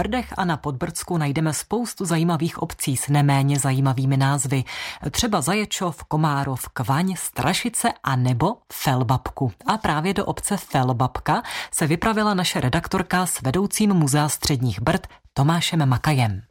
Brdech a na Podbrdsku najdeme spoustu zajímavých obcí s neméně zajímavými názvy. Třeba Zaječov, Komárov, Kvaň, Strašice a nebo Felbabku. A právě do obce Felbabka se vypravila naše redaktorka s vedoucím muzea středních Brd Tomášem Makajem.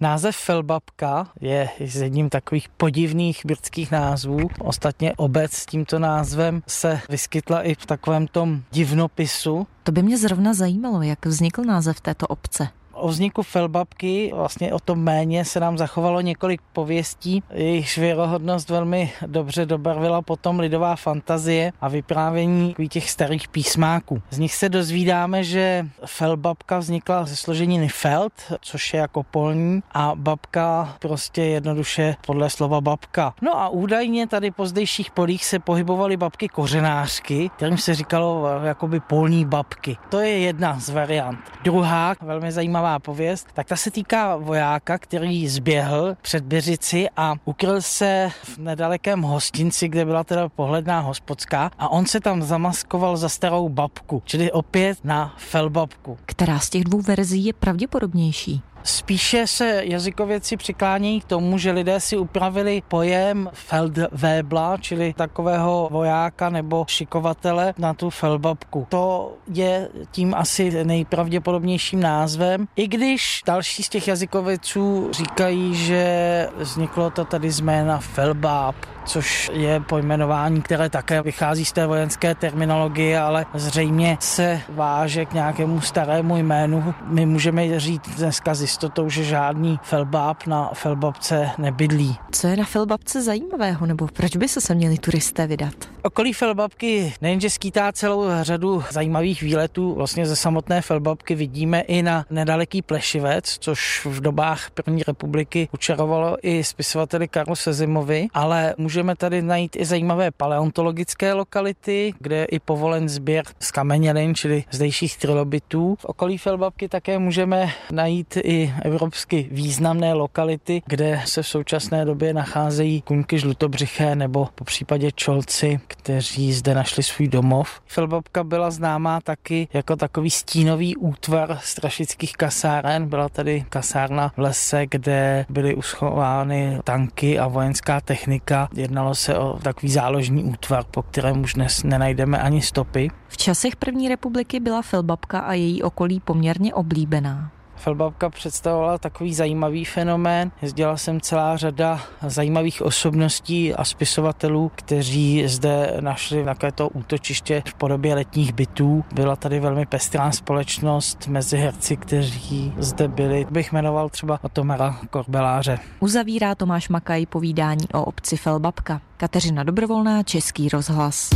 Název Felbabka je z jedním takových podivných britských názvů. Ostatně obec s tímto názvem se vyskytla i v takovém tom divnopisu. To by mě zrovna zajímalo, jak vznikl název této obce. O vzniku Felbabky, vlastně o tom méně se nám zachovalo několik pověstí. Jejich věrohodnost velmi dobře dobarvila potom lidová fantazie a vyprávění těch starých písmáků. Z nich se dozvídáme, že Felbabka vznikla ze složeniny Feld, což je jako polní, a babka prostě jednoduše podle slova babka. No a údajně tady po zdejších polích se pohybovaly babky kořenářky, kterým se říkalo jakoby polní babky. To je jedna z variant. Druhá, velmi zajímavá zajímavá pověst, tak ta se týká vojáka, který zběhl před Běřici a ukryl se v nedalekém hostinci, kde byla teda pohledná hospodská a on se tam zamaskoval za starou babku, čili opět na felbabku. Která z těch dvou verzí je pravděpodobnější? Spíše se jazykověci přiklánějí k tomu, že lidé si upravili pojem Feldwebla, čili takového vojáka nebo šikovatele na tu Feldbabku. To je tím asi nejpravděpodobnějším názvem, i když další z těch jazykověců říkají, že vzniklo to tady z jména Felbab, což je pojmenování, které také vychází z té vojenské terminologie, ale zřejmě se váže k nějakému starému jménu. My můžeme říct dneska z jistotou, že žádný felbáb na felbabce nebydlí. Co je na felbabce zajímavého, nebo proč by se se měli turisté vydat? Okolí felbabky nejenže skýtá celou řadu zajímavých výletů, vlastně ze samotné felbabky vidíme i na nedaleký Plešivec, což v dobách první republiky učarovalo i spisovateli Karlu Sezimovi, ale můžeme tady najít i zajímavé paleontologické lokality, kde je i povolen sběr z kamenělin, čili zdejších trilobitů. V okolí felbabky také můžeme najít i evropsky významné lokality, kde se v současné době nacházejí kuňky žlutobřiché nebo po případě čolci, kteří zde našli svůj domov. Felbabka byla známá taky jako takový stínový útvar strašických kasáren. Byla tady kasárna v lese, kde byly uschovány tanky a vojenská technika. Jednalo se o takový záložní útvar, po kterém už dnes nenajdeme ani stopy. V časech první republiky byla Felbabka a její okolí poměrně oblíbená. Felbabka představovala takový zajímavý fenomén. Jezdila jsem celá řada zajímavých osobností a spisovatelů, kteří zde našli také to útočiště v podobě letních bytů. Byla tady velmi pestrá společnost mezi herci, kteří zde byli. Bych jmenoval třeba Otomara Korbeláře. Uzavírá Tomáš Makaj povídání o obci Felbabka. Kateřina Dobrovolná, Český rozhlas.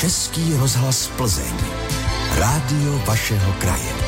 Český rozhlas Plzeň. Rádio vašeho kraje.